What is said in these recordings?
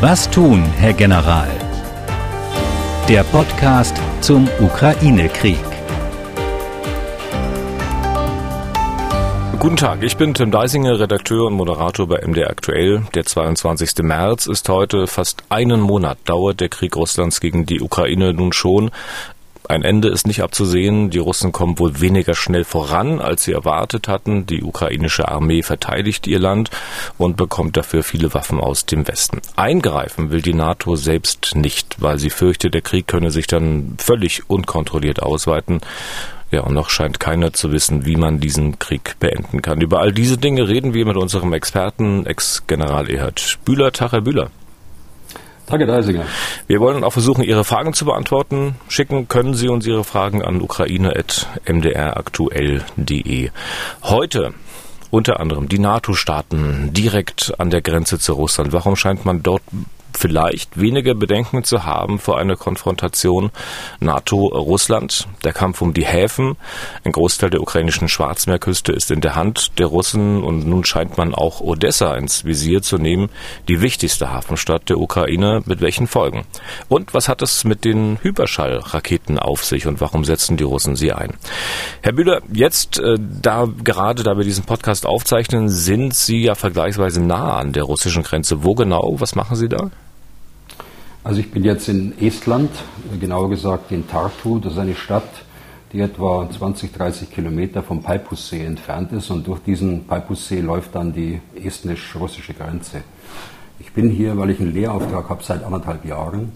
Was tun, Herr General? Der Podcast zum Ukraine-Krieg. Guten Tag, ich bin Tim Deisinger, Redakteur und Moderator bei MDR Aktuell. Der 22. März ist heute. Fast einen Monat dauert der Krieg Russlands gegen die Ukraine nun schon. Ein Ende ist nicht abzusehen. Die Russen kommen wohl weniger schnell voran, als sie erwartet hatten. Die ukrainische Armee verteidigt ihr Land und bekommt dafür viele Waffen aus dem Westen. Eingreifen will die NATO selbst nicht, weil sie fürchtet, der Krieg könne sich dann völlig unkontrolliert ausweiten. Ja, und noch scheint keiner zu wissen, wie man diesen Krieg beenden kann. Über all diese Dinge reden wir mit unserem Experten, Ex-General Erhard Bühler. Tag, Herr Bühler. Danke, Deisinger. Wir wollen auch versuchen, Ihre Fragen zu beantworten. Schicken können Sie uns Ihre Fragen an ukraine.mdraktuell.de. Heute unter anderem die NATO-Staaten direkt an der Grenze zu Russland. Warum scheint man dort vielleicht weniger Bedenken zu haben vor einer Konfrontation NATO-Russland. Der Kampf um die Häfen, ein Großteil der ukrainischen Schwarzmeerküste ist in der Hand der Russen und nun scheint man auch Odessa ins Visier zu nehmen, die wichtigste Hafenstadt der Ukraine. Mit welchen Folgen? Und was hat es mit den Hyperschallraketen auf sich und warum setzen die Russen sie ein? Herr Bühler, jetzt, äh, da gerade da wir diesen Podcast aufzeichnen, sind Sie ja vergleichsweise nah an der russischen Grenze. Wo genau? Was machen Sie da? Also ich bin jetzt in Estland, genauer gesagt in Tartu. Das ist eine Stadt, die etwa 20, 30 Kilometer vom Peipussee entfernt ist und durch diesen Peipussee läuft dann die estnisch-russische Grenze. Ich bin hier, weil ich einen Lehrauftrag habe seit anderthalb Jahren,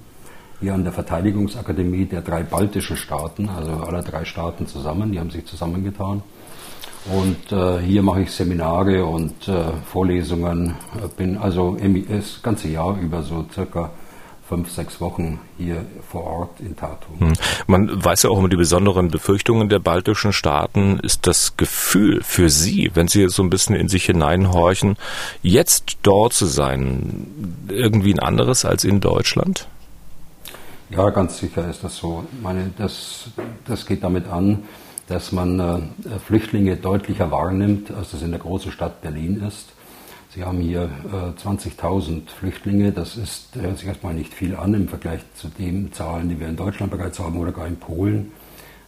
hier an der Verteidigungsakademie der drei baltischen Staaten, also aller drei Staaten zusammen, die haben sich zusammengetan. Und äh, hier mache ich Seminare und äh, Vorlesungen, bin also das ganze Jahr über so circa fünf, sechs Wochen hier vor Ort in Tartu. Hm. Man weiß ja auch um die besonderen Befürchtungen der baltischen Staaten. Ist das Gefühl für Sie, wenn Sie so ein bisschen in sich hineinhorchen, jetzt dort zu sein, irgendwie ein anderes als in Deutschland? Ja, ganz sicher ist das so. Ich meine, das, das geht damit an, dass man äh, Flüchtlinge deutlicher wahrnimmt, als das in der großen Stadt Berlin ist. Sie haben hier äh, 20.000 Flüchtlinge. Das ist, hört sich erstmal nicht viel an im Vergleich zu den Zahlen, die wir in Deutschland bereits haben oder gar in Polen.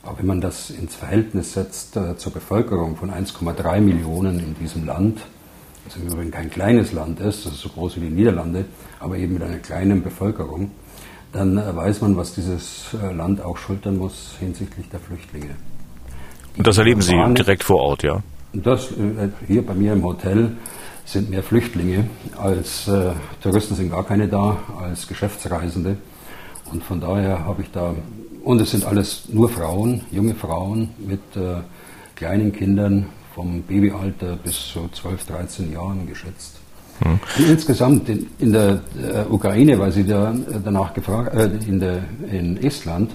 Aber wenn man das ins Verhältnis setzt äh, zur Bevölkerung von 1,3 Millionen in diesem Land, das im Übrigen kein kleines Land ist, das ist so groß wie die Niederlande, aber eben mit einer kleinen Bevölkerung, dann äh, weiß man, was dieses äh, Land auch schultern muss hinsichtlich der Flüchtlinge. Und das erleben Sie direkt vor Ort, ja? Das äh, hier bei mir im Hotel sind mehr Flüchtlinge als äh, Touristen sind gar keine da, als Geschäftsreisende. Und von daher habe ich da, und es sind alles nur Frauen, junge Frauen mit äh, kleinen Kindern vom Babyalter bis zu 12, 13 Jahren geschätzt. Hm. insgesamt in, in der äh, Ukraine, weil Sie da äh, danach gefragt, äh, in, der, in Estland,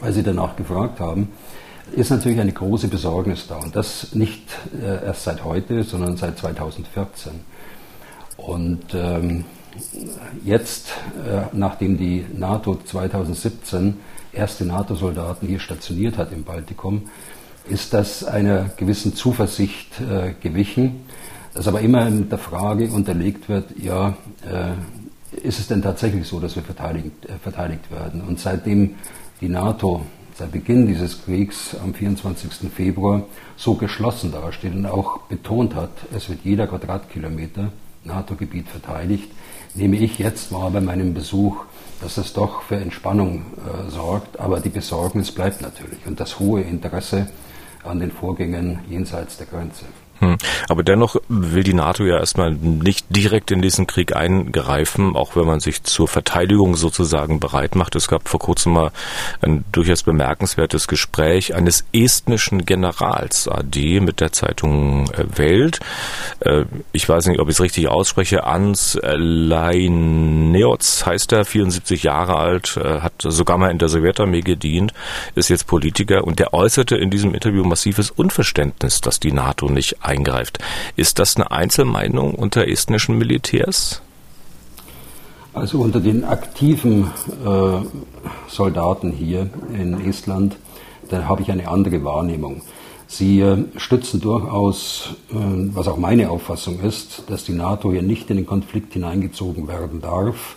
weil Sie danach gefragt haben, ist natürlich eine große Besorgnis da. Und das nicht äh, erst seit heute, sondern seit 2014. Und ähm, jetzt, äh, nachdem die NATO 2017 erste NATO-Soldaten hier stationiert hat im Baltikum, ist das einer gewissen Zuversicht äh, gewichen, dass aber immer mit der Frage unterlegt wird, ja, äh, ist es denn tatsächlich so, dass wir verteidigt, äh, verteidigt werden? Und seitdem die NATO seit Beginn dieses Kriegs am 24. Februar so geschlossen dasteht und auch betont hat, es wird jeder Quadratkilometer NATO-Gebiet verteidigt, nehme ich jetzt wahr bei meinem Besuch, dass das doch für Entspannung äh, sorgt, aber die Besorgnis bleibt natürlich und das hohe Interesse an den Vorgängen jenseits der Grenze. Hm. Aber dennoch will die NATO ja erstmal nicht direkt in diesen Krieg eingreifen, auch wenn man sich zur Verteidigung sozusagen bereit macht. Es gab vor kurzem mal ein durchaus bemerkenswertes Gespräch eines estnischen Generals AD mit der Zeitung äh, Welt. Äh, ich weiß nicht, ob ich es richtig ausspreche. Ans Leineots heißt er, 74 Jahre alt, äh, hat sogar mal in der Sowjetarmee gedient, ist jetzt Politiker und der äußerte in diesem Interview massives Unverständnis, dass die NATO nicht eingreift. Ist das eine Einzelmeinung unter estnischen Militärs? Also unter den aktiven äh, Soldaten hier in Estland, da habe ich eine andere Wahrnehmung. Sie äh, stützen durchaus, äh, was auch meine Auffassung ist, dass die NATO hier nicht in den Konflikt hineingezogen werden darf.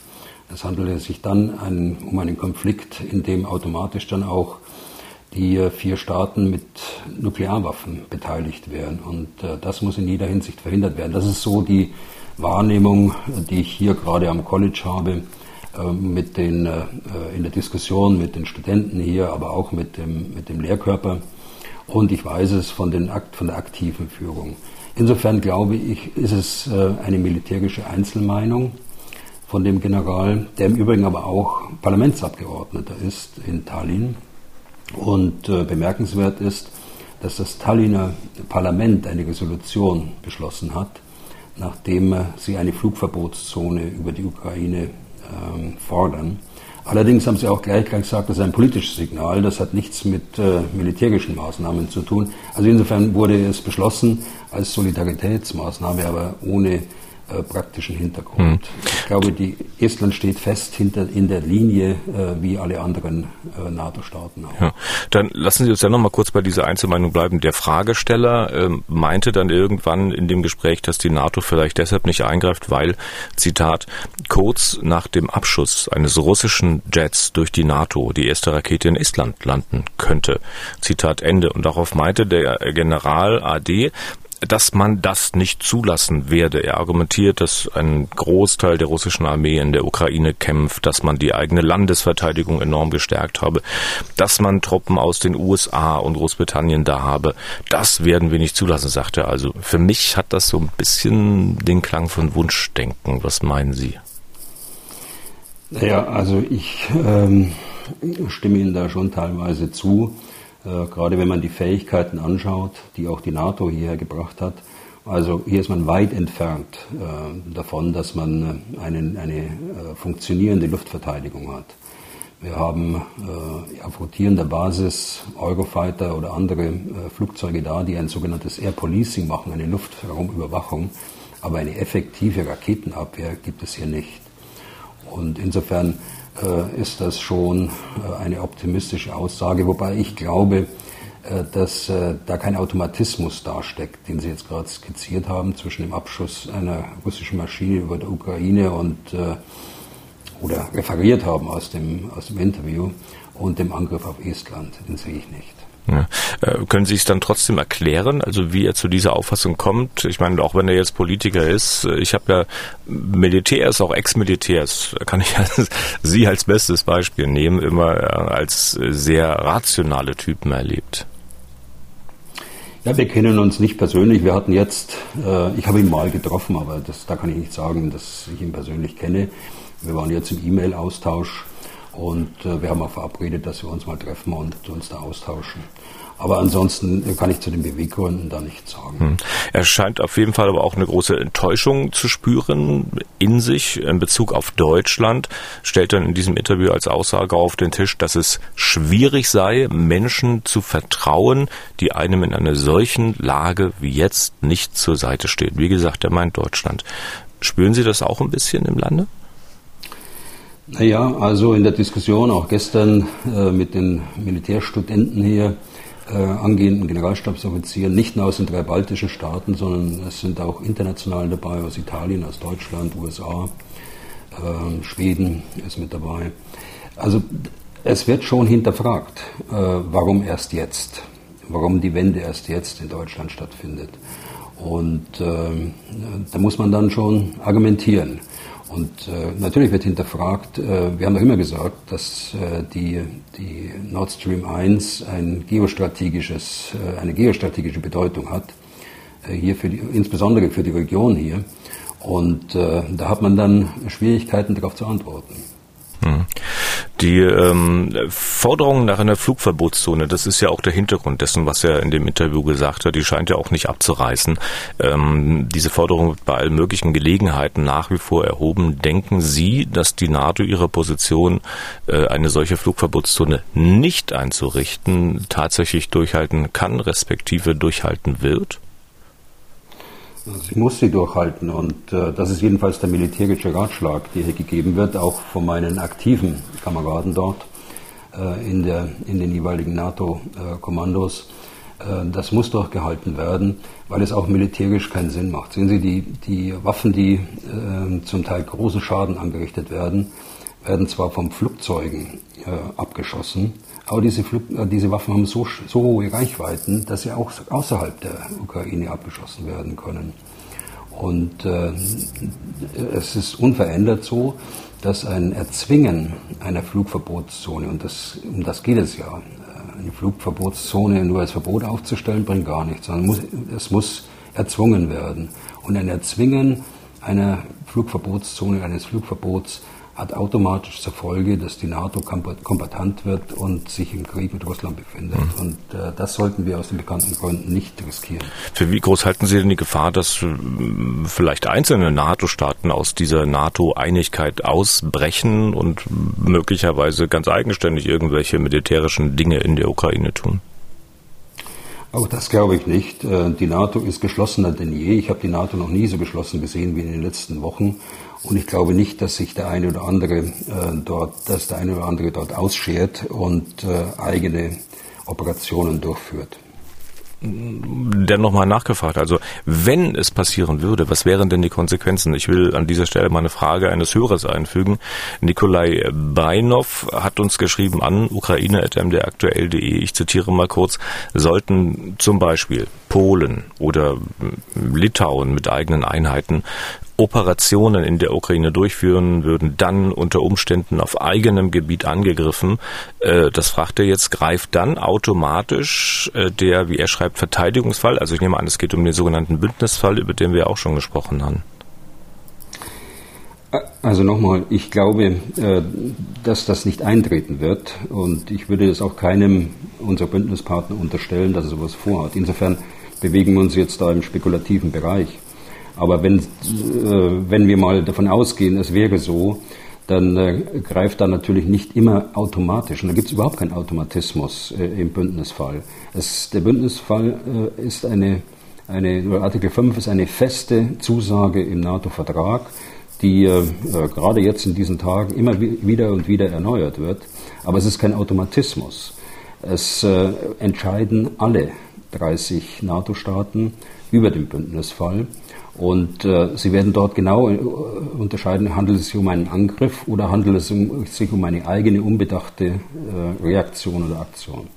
Es handelt sich dann um einen Konflikt, in dem automatisch dann auch die äh, vier Staaten mit Nuklearwaffen beteiligt wären. Und das muss in jeder Hinsicht verhindert werden. Das ist so die Wahrnehmung, die ich hier gerade am College habe, mit den, in der Diskussion mit den Studenten hier, aber auch mit dem, mit dem Lehrkörper. Und ich weiß es von, den, von der aktiven Führung. Insofern glaube ich, ist es äh, eine militärische Einzelmeinung von dem General, der im Übrigen aber auch Parlamentsabgeordneter ist in Tallinn. Und äh, bemerkenswert ist, dass das Tallinner Parlament eine Resolution beschlossen hat, nachdem äh, sie eine Flugverbotszone über die Ukraine ähm, fordern. Allerdings haben Sie auch gleich gesagt, das ist ein politisches Signal, das hat nichts mit äh, militärischen Maßnahmen zu tun. Also insofern wurde es beschlossen als Solidaritätsmaßnahme, aber ohne äh, praktischen Hintergrund. Hm. Ich glaube, die Estland steht fest hinter, in der Linie äh, wie alle anderen äh, NATO-Staaten auch. Ja. Dann lassen Sie uns ja noch mal kurz bei dieser Einzelmeinung bleiben. Der Fragesteller ähm, meinte dann irgendwann in dem Gespräch, dass die NATO vielleicht deshalb nicht eingreift, weil, Zitat, kurz nach dem Abschuss eines russischen Jets durch die NATO die erste Rakete in Estland landen könnte. Zitat Ende. Und darauf meinte der General AD, dass man das nicht zulassen werde. Er argumentiert, dass ein Großteil der russischen Armee in der Ukraine kämpft, dass man die eigene Landesverteidigung enorm gestärkt habe, dass man Truppen aus den USA und Großbritannien da habe. Das werden wir nicht zulassen, sagt er. Also für mich hat das so ein bisschen den Klang von Wunschdenken. Was meinen Sie? Naja, also ich ähm, stimme Ihnen da schon teilweise zu. Äh, gerade wenn man die Fähigkeiten anschaut, die auch die NATO hierher gebracht hat. Also hier ist man weit entfernt äh, davon, dass man äh, einen, eine funktionierende Luftverteidigung hat. Wir haben äh, auf rotierender Basis Eurofighter oder andere äh, Flugzeuge da, die ein sogenanntes Air Policing machen, eine Luftraumüberwachung. Aber eine effektive Raketenabwehr gibt es hier nicht. Und insofern ist das schon äh, eine optimistische Aussage, wobei ich glaube, äh, dass da kein Automatismus dasteckt, den Sie jetzt gerade skizziert haben, zwischen dem Abschuss einer russischen Maschine über der Ukraine und oder referiert haben aus dem, aus dem Interview und dem Angriff auf Estland. Den sehe ich nicht. Ja. Äh, können Sie es dann trotzdem erklären, also wie er zu dieser Auffassung kommt? Ich meine, auch wenn er jetzt Politiker ist, äh, ich habe ja Militärs, auch Ex-Militärs, kann ich Sie als bestes Beispiel nehmen, immer äh, als sehr rationale Typen erlebt. Ja, wir kennen uns nicht persönlich. Wir hatten jetzt, äh, ich habe ihn mal getroffen, aber das, da kann ich nicht sagen, dass ich ihn persönlich kenne. Wir waren jetzt im E-Mail-Austausch und äh, wir haben auch verabredet, dass wir uns mal treffen und uns da austauschen. Aber ansonsten kann ich zu den Beweggründen da nichts sagen. Hm. Er scheint auf jeden Fall aber auch eine große Enttäuschung zu spüren in sich in Bezug auf Deutschland. Stellt dann in diesem Interview als Aussage auf den Tisch, dass es schwierig sei, Menschen zu vertrauen, die einem in einer solchen Lage wie jetzt nicht zur Seite stehen. Wie gesagt, er meint Deutschland. Spüren Sie das auch ein bisschen im Lande? Naja, also in der Diskussion auch gestern äh, mit den Militärstudenten hier, äh, angehenden Generalstabsoffizieren, nicht nur aus den drei baltischen Staaten, sondern es sind auch international dabei, aus Italien, aus Deutschland, USA, äh, Schweden ist mit dabei. Also es wird schon hinterfragt, äh, warum erst jetzt, warum die Wende erst jetzt in Deutschland stattfindet. Und ähm, da muss man dann schon argumentieren. Und äh, natürlich wird hinterfragt, äh, wir haben doch immer gesagt, dass äh, die, die Nord Stream 1 ein geostrategisches, äh, eine geostrategische Bedeutung hat, äh, hier für die, insbesondere für die Region hier. Und äh, da hat man dann Schwierigkeiten darauf zu antworten. Hm. Die ähm, Forderung nach einer Flugverbotszone, das ist ja auch der Hintergrund dessen, was er in dem Interview gesagt hat, die scheint ja auch nicht abzureißen. Ähm, diese Forderung wird bei allen möglichen Gelegenheiten nach wie vor erhoben. Denken Sie, dass die NATO ihre Position, äh, eine solche Flugverbotszone nicht einzurichten, tatsächlich durchhalten kann, respektive durchhalten wird? Sie muss sie durchhalten und äh, das ist jedenfalls der militärische Ratschlag, der hier gegeben wird, auch von meinen aktiven Kameraden dort äh, in, der, in den jeweiligen NATO-Kommandos. Äh, das muss durchgehalten werden, weil es auch militärisch keinen Sinn macht. Sehen Sie, die, die Waffen, die äh, zum Teil großen Schaden angerichtet werden, werden zwar von Flugzeugen abgeschossen, aber diese, diese Waffen haben so, so hohe Reichweiten, dass sie auch außerhalb der Ukraine abgeschossen werden können. Und äh, es ist unverändert so, dass ein Erzwingen einer Flugverbotszone, und das, um das geht es ja, eine Flugverbotszone nur als Verbot aufzustellen, bringt gar nichts, sondern muss, es muss erzwungen werden. Und ein Erzwingen einer Flugverbotszone, eines Flugverbots hat automatisch zur Folge, dass die NATO kombatant wird und sich im Krieg mit Russland befindet. Mhm. Und äh, das sollten wir aus den bekannten Gründen nicht riskieren. Für wie groß halten Sie denn die Gefahr, dass äh, vielleicht einzelne NATO-Staaten aus dieser NATO-Einigkeit ausbrechen und möglicherweise ganz eigenständig irgendwelche militärischen Dinge in der Ukraine tun? Auch das glaube ich nicht. Äh, die NATO ist geschlossener denn je. Ich habe die NATO noch nie so geschlossen gesehen wie in den letzten Wochen. Und ich glaube nicht, dass sich der eine oder andere äh, dort, dass der eine oder andere dort ausschert und äh, eigene Operationen durchführt der nochmal nachgefragt. Also wenn es passieren würde, was wären denn die Konsequenzen? Ich will an dieser Stelle mal eine Frage eines Hörers einfügen. Nikolai Beinov hat uns geschrieben an ukraine.mdraktuell.de, ich zitiere mal kurz, sollten zum Beispiel Polen oder Litauen mit eigenen Einheiten Operationen in der Ukraine durchführen, würden dann unter Umständen auf eigenem Gebiet angegriffen. Äh, das fragt er jetzt, greift dann automatisch äh, der, wie er schreibt, Verteidigungsfall? Also ich nehme an, es geht um den sogenannten Bündnisfall, über den wir auch schon gesprochen haben. Also nochmal, ich glaube, äh, dass das nicht eintreten wird und ich würde es auch keinem unserer Bündnispartner unterstellen, dass er sowas vorhat. Insofern bewegen wir uns jetzt da im spekulativen Bereich. Aber wenn, äh, wenn wir mal davon ausgehen, es wäre so, dann äh, greift da natürlich nicht immer automatisch. Und da gibt es überhaupt keinen Automatismus im Bündnisfall. Es, der Bündnisfall ist eine, eine, Artikel 5 ist eine feste Zusage im NATO-Vertrag, die äh, äh, gerade jetzt in diesen Tagen immer wieder und wieder erneuert wird. Aber es ist kein Automatismus. Es entscheiden alle 30 NATO-Staaten über den Bündnisfall. Und äh, Sie werden dort genau äh, unterscheiden, handelt es sich um einen Angriff oder handelt es sich um eine eigene unbedachte äh, Reaktion oder Aktion.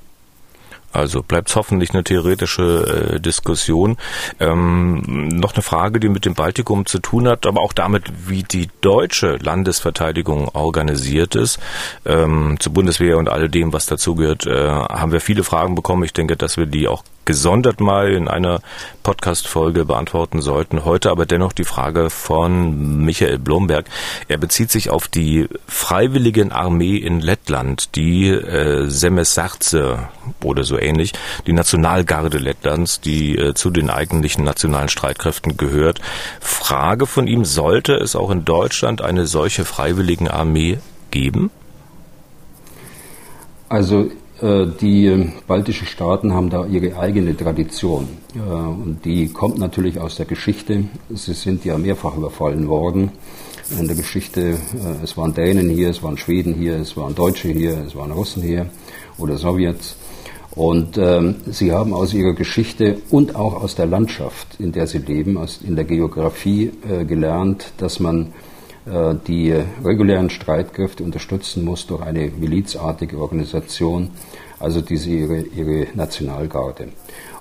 Also bleibt es hoffentlich eine theoretische äh, Diskussion. Ähm, noch eine Frage, die mit dem Baltikum zu tun hat, aber auch damit, wie die deutsche Landesverteidigung organisiert ist. Ähm, zur Bundeswehr und all dem, was dazugehört, äh, haben wir viele Fragen bekommen. Ich denke, dass wir die auch gesondert mal in einer Podcast-Folge beantworten sollten. Heute aber dennoch die Frage von Michael Blomberg. Er bezieht sich auf die Freiwilligen Armee in Lettland, die äh, Semesarze oder so ähnlich, die Nationalgarde Lettlands, die äh, zu den eigentlichen nationalen Streitkräften gehört. Frage von ihm, sollte es auch in Deutschland eine solche Freiwilligen Armee geben? Also die baltischen Staaten haben da ihre eigene Tradition. Äh, und die kommt natürlich aus der Geschichte. Sie sind ja mehrfach überfallen worden in der Geschichte. Äh, es waren Dänen hier, es waren Schweden hier, es waren Deutsche hier, es waren Russen hier oder Sowjets. Und ähm, sie haben aus ihrer Geschichte und auch aus der Landschaft, in der sie leben, aus, in der Geografie äh, gelernt, dass man äh, die regulären Streitkräfte unterstützen muss durch eine milizartige Organisation, also diese ihre, ihre Nationalgarde.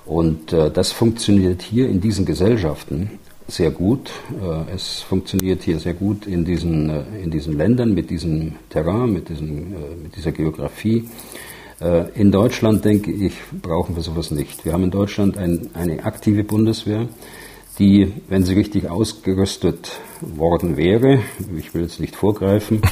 Und äh, das funktioniert hier in diesen Gesellschaften sehr gut. Äh, es funktioniert hier sehr gut in diesen, in diesen Ländern mit diesem Terrain, mit, diesen, mit dieser Geografie. In Deutschland, denke ich, brauchen wir sowas nicht. Wir haben in Deutschland ein, eine aktive Bundeswehr die, wenn sie richtig ausgerüstet worden wäre, ich will jetzt nicht vorgreifen,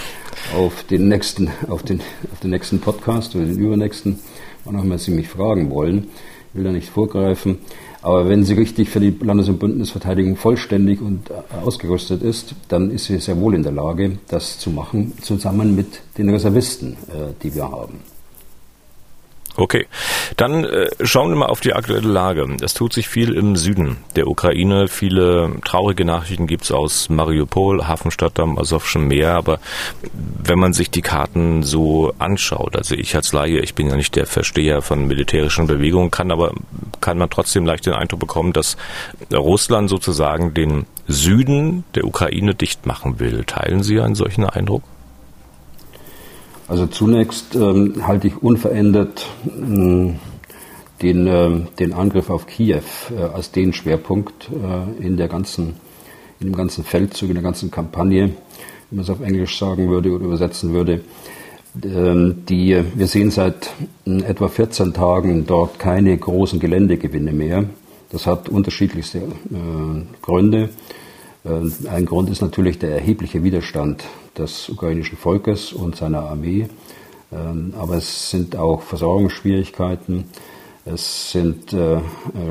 auf den nächsten, auf den, auf den nächsten Podcast oder den übernächsten, wann auch immer Sie mich fragen wollen, ich will da nicht vorgreifen, aber wenn sie richtig für die Landes- und Bündnisverteidigung vollständig und ausgerüstet ist, dann ist sie sehr wohl in der Lage, das zu machen, zusammen mit den Reservisten, äh, die wir haben. Okay, dann äh, schauen wir mal auf die aktuelle Lage. Es tut sich viel im Süden der Ukraine. Viele traurige Nachrichten gibt's aus Mariupol, Hafenstadt am Asowschen Meer. Aber wenn man sich die Karten so anschaut, also ich als Laie, ich bin ja nicht der Versteher von militärischen Bewegungen, kann aber kann man trotzdem leicht den Eindruck bekommen, dass Russland sozusagen den Süden der Ukraine dicht machen will. Teilen Sie einen solchen Eindruck? Also zunächst ähm, halte ich unverändert äh, den, äh, den Angriff auf Kiew äh, als den Schwerpunkt äh, in, der ganzen, in dem ganzen Feldzug, in der ganzen Kampagne, wie man es auf Englisch sagen würde oder übersetzen würde. Ähm, die, wir sehen seit äh, etwa 14 Tagen dort keine großen Geländegewinne mehr. Das hat unterschiedlichste äh, Gründe. ein Grund ist natürlich der erhebliche Widerstand des ukrainischen Volkes und seiner Armee. Ähm, aber es sind auch Versorgungsschwierigkeiten, es sind äh, äh,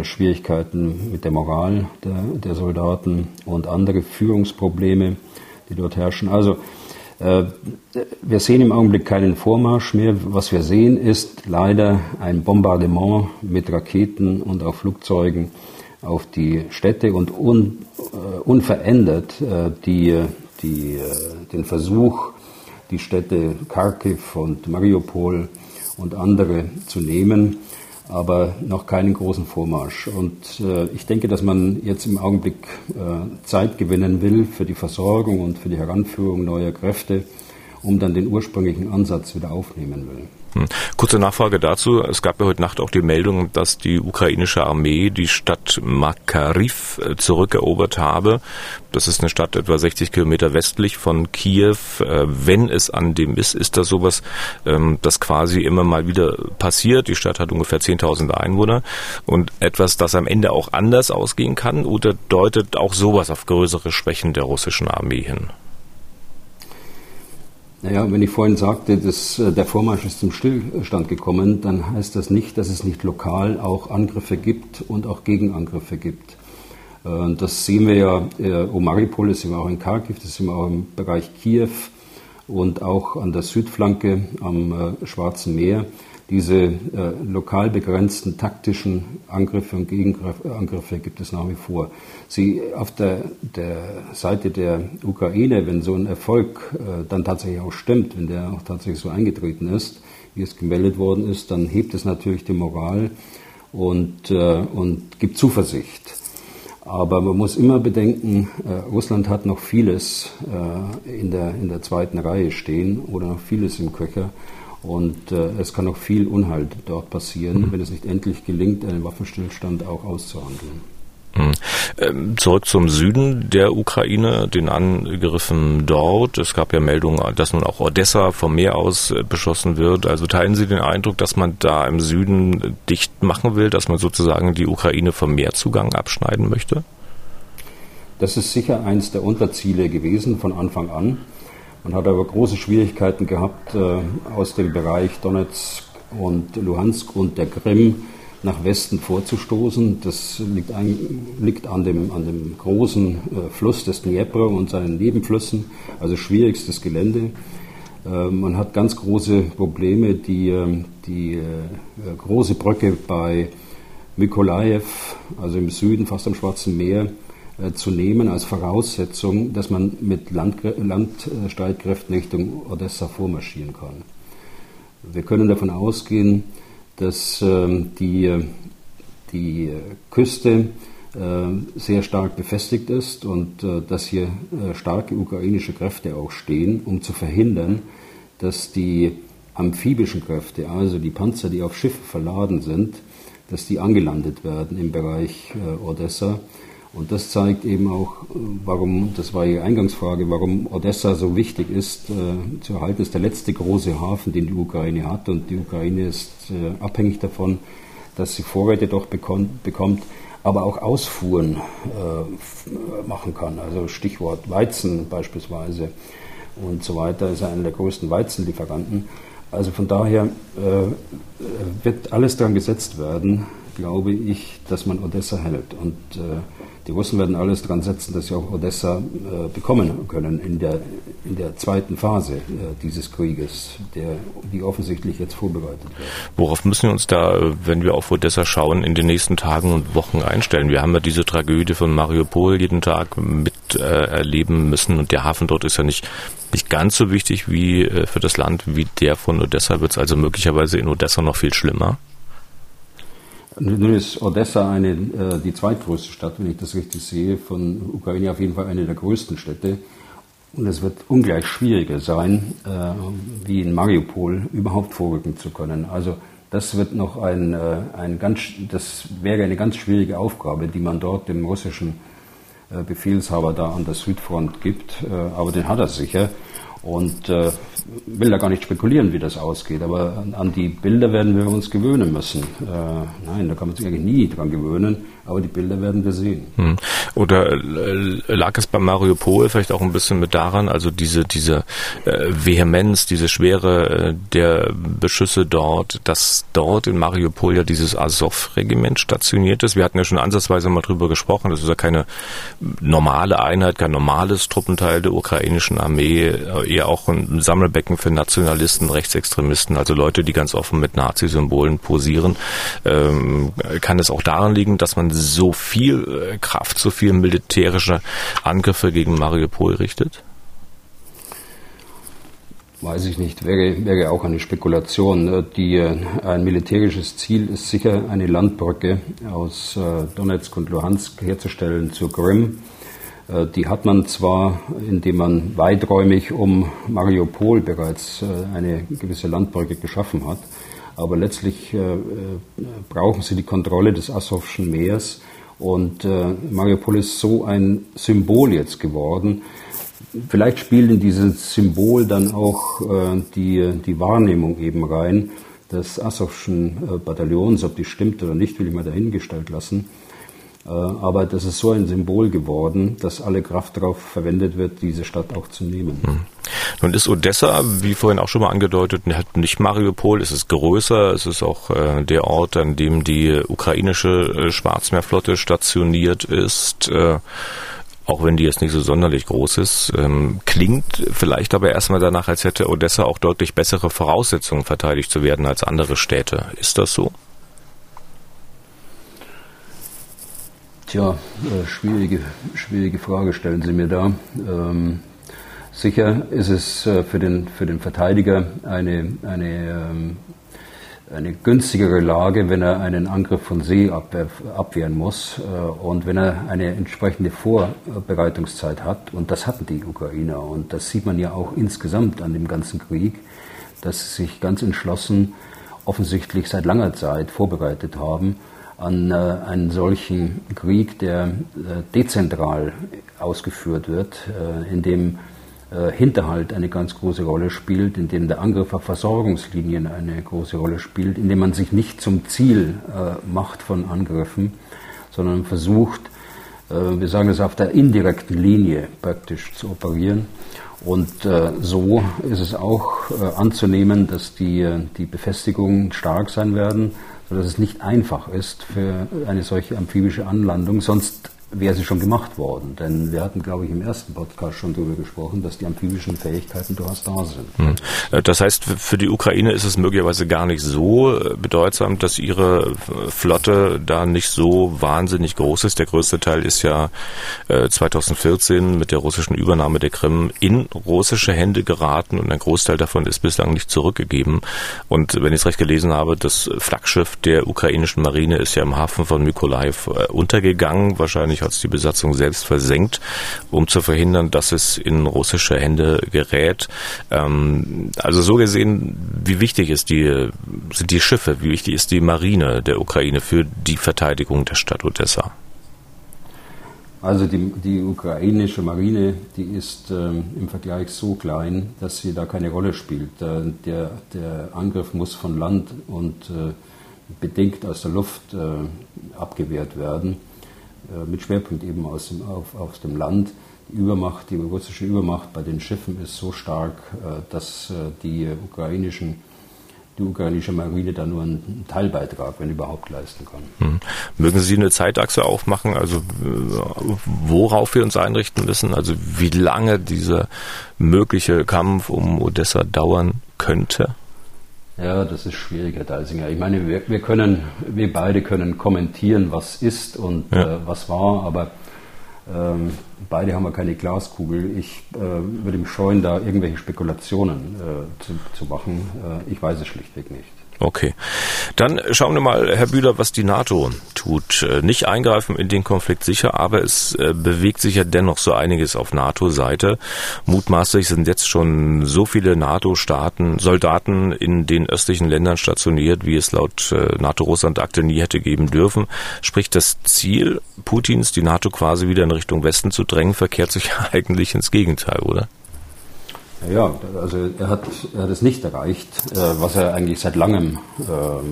Schwierigkeiten mit der Moral der, der, Soldaten und andere Führungsprobleme, die dort herrschen. Also äh, wir sehen im Augenblick keinen Vormarsch mehr. Was wir sehen, ist leider ein Bombardement mit Raketen und auch Flugzeugen auf die Städte und un, unverändert die die, äh, den Versuch, die Städte Kharkiv und Mariupol und andere zu nehmen, aber noch keinen großen Vormarsch. Und äh, ich denke, dass man jetzt im Augenblick äh, Zeit gewinnen will für die Versorgung und für die Heranführung neuer Kräfte, um dann den ursprünglichen Ansatz wieder aufnehmen will. Kurze Nachfrage dazu. Es gab ja heute Nacht auch die Meldung, dass die ukrainische Armee die Stadt Makariv äh, zurückerobert habe. Das ist eine Stadt etwa 60 Kilometer westlich von Kiew. Äh, wenn es an dem ist, ist das sowas, ähm, das quasi immer mal wieder passiert. Die Stadt hat ungefähr 10.000 Einwohner und etwas, das am Ende auch anders ausgehen kann oder deutet auch sowas auf größere Schwächen der russischen Armee hin? Naja, wenn ich vorhin sagte, dass äh, der Vormarsch ist zum Stillstand gekommen, dann heißt das nicht, dass es nicht lokal auch Angriffe gibt und auch Gegenangriffe gibt. Äh, das sehen wir ja, äh, um Mariupol, das sehen wir auch in Kharkiv, das sehen wir auch im Bereich Kiew und auch an der Südflanke am Schwarzen Meer diese äh, lokal begrenzten taktischen Angriffe und Gegenangriffe gibt es nach wie vor. Sie auf der, der Seite der Ukraine, wenn so ein Erfolg äh, dann tatsächlich auch stimmt, wenn der auch tatsächlich so eingetreten ist, wie es gemeldet worden ist, dann hebt es natürlich die Moral und, äh, und gibt Zuversicht. Aber man muss immer bedenken, äh, Russland hat noch vieles äh, in, der, in der zweiten Reihe stehen oder noch vieles im Köcher. Und äh, es kann noch viel Unheil dort passieren, mhm. wenn es nicht endlich gelingt, einen Waffenstillstand auch auszuhandeln. Mhm. Ähm, zurück zum Süden der Ukraine, den Angriffen dort. Es gab ja Meldungen, dass nun auch Odessa vom Meer aus äh, beschossen wird. Also teilen Sie den Eindruck, dass man da im Süden dicht machen will, dass man sozusagen die Ukraine vom Meerzugang abschneiden möchte? Das ist sicher eines der Unterziele gewesen von Anfang an. Man hat aber große Schwierigkeiten gehabt, äh, aus dem Bereich Donetsk und Luhansk und der Krim nach Westen vorzustoßen. Das liegt, ein, liegt an, dem, an dem großen äh, Fluss des Dnieper und seinen Nebenflüssen, also schwierigstes Gelände. Äh, man hat ganz große Probleme. Die, die große Brücke bei Mykolajew, also im Süden, fast am Schwarzen Meer, zu nehmen als Voraussetzung, dass man mit Landstreitkräften Richtung Odessa vormarschieren kann. Wir können davon ausgehen, dass ähm, die, die Küste äh, sehr stark befestigt ist und äh, dass hier starke ukrainische Kräfte auch stehen, um zu verhindern, dass die amphibischen Kräfte, also die Panzer, die auf Schiffe verladen sind, dass die angelandet werden im Bereich Odessa und das zeigt eben auch, warum, das war Ihre Eingangsfrage, warum Odessa so wichtig ist äh, zu erhalten. Ist der letzte große Hafen, den die Ukraine hat. Und die Ukraine ist äh, abhängig davon, dass sie Vorräte doch bekommt, bekommt aber auch Ausfuhren äh, machen kann. Also Stichwort Weizen beispielsweise und so weiter ist er einer der größten Weizenlieferanten. Also von daher äh, wird alles daran gesetzt werden, glaube ich, dass man Odessa hält. Und äh, Die Russen werden alles daran setzen, dass sie auch Odessa äh, bekommen können in der, in der zweiten Phase äh, dieses Krieges, der, die offensichtlich jetzt vorbereitet wird. Worauf müssen wir uns da, wenn wir auf Odessa schauen, in den nächsten Tagen und Wochen einstellen? Wir haben ja diese Tragödie von Mariupol jeden Tag miterleben äh, müssen und der Hafen dort ist ja nicht, nicht ganz so wichtig wie äh, für das Land wie der von Odessa. Wird es also möglicherweise in Odessa noch viel schlimmer? Nun ist Odessa eine, äh, die zweitgrößte Stadt, wenn ich das richtig sehe, von Ukraine auf jeden Fall eine der größten Städte. Und es wird ungleich schwieriger sein, äh, wie in Mariupol überhaupt vorrücken zu können. Also das wird noch ein, äh, ein ganz, das wäre eine ganz schwierige Aufgabe, die man dort dem russischen äh, Befehlshaber da an der Südfront gibt. Äh, aber den hat er sicher. Und äh, will da gar nicht spekulieren, wie das ausgeht, aber an, die Bilder werden wir uns gewöhnen müssen. Äh, nein, da kann man sich eigentlich nie dran gewöhnen, aber die Bilder werden wir sehen. Hm. Oder äh, lag es bei Mariupol vielleicht auch ein bisschen mit daran, also diese, diese äh, Vehemenz, diese Schwere äh, der Beschüsse dort, dass dort in Mariupol ja dieses Azov-Regiment stationiert ist. Wir hatten ja schon ansatzweise mal drüber gesprochen, das ist ja keine normale Einheit, kein normales Truppenteil der ukrainischen Armee, äh, eher auch ein Sammelbecken für Nationalisten, Rechtsextremisten, also Leute, die ganz offen mit Nazi-Symbolen posieren. Ähm, kann es auch daran liegen, dass man so viel äh, Kraft, so viel militärische Angriffe gegen Mariupol richtet? Weiß ich nicht, wäre, wäre auch eine Spekulation. Äh, die, äh, ein militärisches Ziel ist sicher eine Landbrücke aus Donetsk und Luhansk herzustellen zur Krim. Die hat man zwar, indem man weiträumig um Mariupol bereits eine gewisse Landbrücke geschaffen hat, aber letztlich äh, äh, brauchen sie die Kontrolle des Asowschen Meers. Und äh, Mariupol ist so ein Symbol jetzt geworden. Vielleicht spielt in dieses Symbol dann auch äh, die, die Wahrnehmung eben rein des Asowschen äh, Bataillons. Ob die stimmt oder nicht, will ich mal dahingestellt lassen. Äh, aber das ist so ein Symbol geworden, dass alle Kraft darauf verwendet wird, diese Stadt auch zu nehmen. Hm. Nun ist Odessa, wie vorhin auch schon mal angedeutet, nicht Mariupol, es ist größer, es ist auch äh, der Ort, an dem die ukrainische äh, Schwarzmeerflotte stationiert ist. auch wenn die jetzt nicht so sonderlich groß ist, ähm, klingt vielleicht aber erstmal danach, als hätte Odessa auch deutlich bessere Voraussetzungen verteidigt zu werden als andere Städte. Ist das so? Tja, äh, schwierige, schwierige Frage stellen Sie mir da. Ähm, sicher ist es äh, für, den, für den Verteidiger eine, eine, ähm, eine günstigere Lage, wenn er einen Angriff von See abwehr, abwehren muss äh, und wenn er eine entsprechende Vorbereitungszeit hat. Und das hatten die Ukrainer. Und das sieht man ja auch insgesamt an dem ganzen Krieg, dass sie sich ganz entschlossen offensichtlich seit langer Zeit vorbereitet haben an äh, einen solchen Krieg, der äh, dezentral ausgeführt wird, äh, in dem äh, Hinterhalt eine ganz große Rolle spielt, in dem der Angriff auf Versorgungslinien eine große Rolle spielt, in dem man sich nicht zum Ziel äh, macht von Angriffen, sondern versucht, äh, wir sagen es auf der indirekten Linie praktisch zu operieren. Und so ist es auch anzunehmen, dass die, die Befestigungen stark sein werden, sodass es nicht einfach ist für eine solche amphibische Anlandung. Sonst wäre sie schon gemacht worden. Denn wir hatten, glaube ich, im ersten Podcast schon darüber gesprochen, dass die amphibischen Fähigkeiten durchaus da sind. Hm. Äh, das heißt, für die Ukraine ist es möglicherweise gar nicht so äh, bedeutsam, dass ihre Flotte da nicht so wahnsinnig groß ist. Der größte Teil ist ja 2014 äh, mit der russischen Übernahme der Krim in russische Hände geraten und ein Großteil davon ist bislang nicht zurückgegeben. Und wenn ich es recht gelesen habe, das Flaggschiff der ukrainischen Marine ist ja im Hafen von Mykolaiv untergegangen, wahrscheinlich hat die Besatzung selbst versenkt, um zu verhindern, dass es in russische Hände gerät. Ähm, also so gesehen, wie wichtig ist die, sind die Schiffe, wie wichtig ist die Marine der Ukraine für die Verteidigung der Stadt Odessa? Also die, die ukrainische Marine, die ist ähm, im Vergleich so klein, dass sie da keine Rolle spielt. Äh, der, der Angriff muss von Land und äh, bedingt aus der Luft äh, abgewehrt werden. Äh, mit Schwerpunkt eben aus dem, auf, aus dem Land. Die Übermacht, die russische Übermacht bei den Schiffen ist so stark, äh, dass äh, die ukrainischen die ukrainische Marine da nur einen Teilbeitrag, wenn überhaupt, leisten kann. Hm. Mögen Sie eine Zeitachse aufmachen, also worauf wir uns einrichten müssen, also wie lange dieser mögliche Kampf um Odessa dauern könnte? Ja, das ist schwierig, Herr Deisinger. Ich meine, wir, wir können, wir beide können kommentieren, was ist und ja. äh, was war, aber ähm, beide haben wir keine Glaskugel. Ich äh, würde mich scheuen, da irgendwelche Spekulationen äh, zu, zu, machen. Äh, ich weiß es schlichtweg nicht. Okay. Dann schauen wir mal, Herr Bühler, was die NATO tut. Äh, nicht eingreifen in den Konflikt sicher, aber es äh, bewegt sich ja dennoch so einiges auf NATO-Seite. Mutmaßlich sind jetzt schon so viele NATO-Staaten, Soldaten in den östlichen Ländern stationiert, wie es laut äh, NATO-Russland-Akte nie hätte geben dürfen. Sprich, das Ziel Putins, die NATO quasi wieder in Richtung Westen zu drängen, verkehrt sich eigentlich ins Gegenteil, oder? Ja, also er hat, er hat es nicht erreicht, äh, was er eigentlich seit langem äh,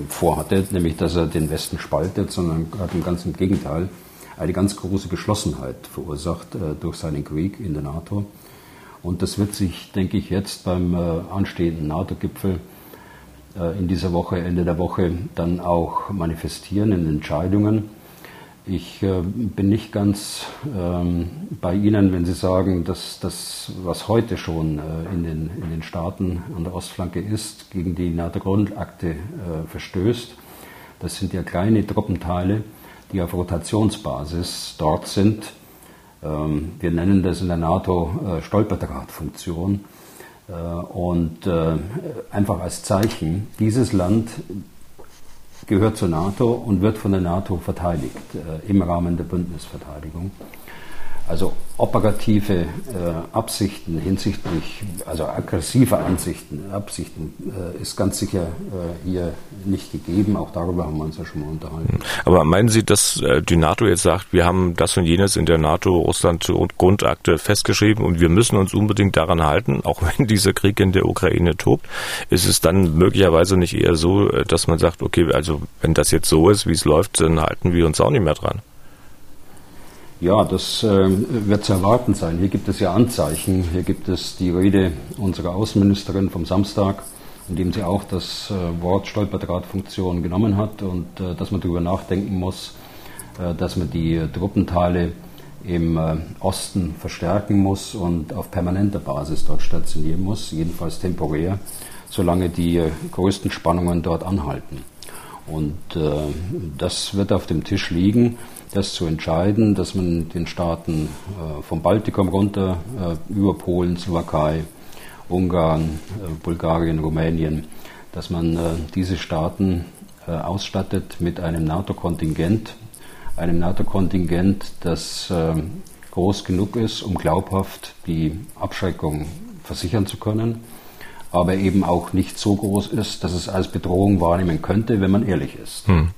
vorhatte, nämlich dass er den Westen spaltet, sondern hat im ganzen Gegenteil eine ganz große Geschlossenheit verursacht äh, durch seinen Krieg in der NATO. Und das wird sich, denke ich, jetzt beim äh, anstehenden NATO-Gipfel in dieser Woche, Ende der Woche, dann auch manifestieren in Entscheidungen ich äh, bin nicht ganz ähm, bei Ihnen, wenn Sie sagen, dass das, was heute schon äh, in, den, in den Staaten an der Ostflanke ist, gegen die NATO-Grundakte äh, verstößt. Das sind ja kleine Truppenteile, die auf Rotationsbasis dort sind. Ähm, wir nennen das in der NATO äh, Stolperdrahtfunktion. Äh, und äh, einfach als Zeichen, dieses Land gehört zur NATO und wird von der NATO verteidigt äh, im Rahmen der Bündnisverteidigung. Also operative äh, Absichten hinsichtlich, also aggressive Ansichten, Absichten äh, ist ganz sicher äh, hier nicht gegeben. Auch darüber haben wir uns ja schon mal unterhalten. Aber meinen Sie, dass äh, die NATO jetzt sagt, wir haben das und jenes in der NATO-Russland-Grundakte festgeschrieben und wir müssen uns unbedingt daran halten, auch wenn dieser Krieg in der Ukraine tobt? Ist es dann möglicherweise nicht eher so, äh, dass man sagt, okay, also wenn das jetzt so ist, wie es läuft, dann halten wir uns auch nicht mehr dran? Ja, das äh, wird zu erwarten sein. Hier gibt es ja Anzeichen. Hier gibt es die Rede unserer Außenministerin vom Samstag, in dem sie auch das äh, Wort Stolperdrahtfunktion genommen hat und äh, dass man darüber nachdenken muss, äh, dass man die Truppenteile im äh, Osten verstärken muss und auf permanenter Basis dort stationieren muss, jedenfalls temporär, solange die äh, größten Spannungen dort anhalten. Und das wird auf dem Tisch liegen das zu entscheiden, dass man den Staaten äh, vom Baltikum runter äh, über Polen, Slowakei, Ungarn, äh, Bulgarien, Rumänien, dass man diese Staaten ausstattet mit einem NATO-Kontingent, einem NATO-Kontingent, das groß genug ist, um glaubhaft die Abschreckung versichern zu können, aber eben auch nicht so groß ist, dass es als Bedrohung wahrnehmen könnte, wenn man ehrlich ist. Hm.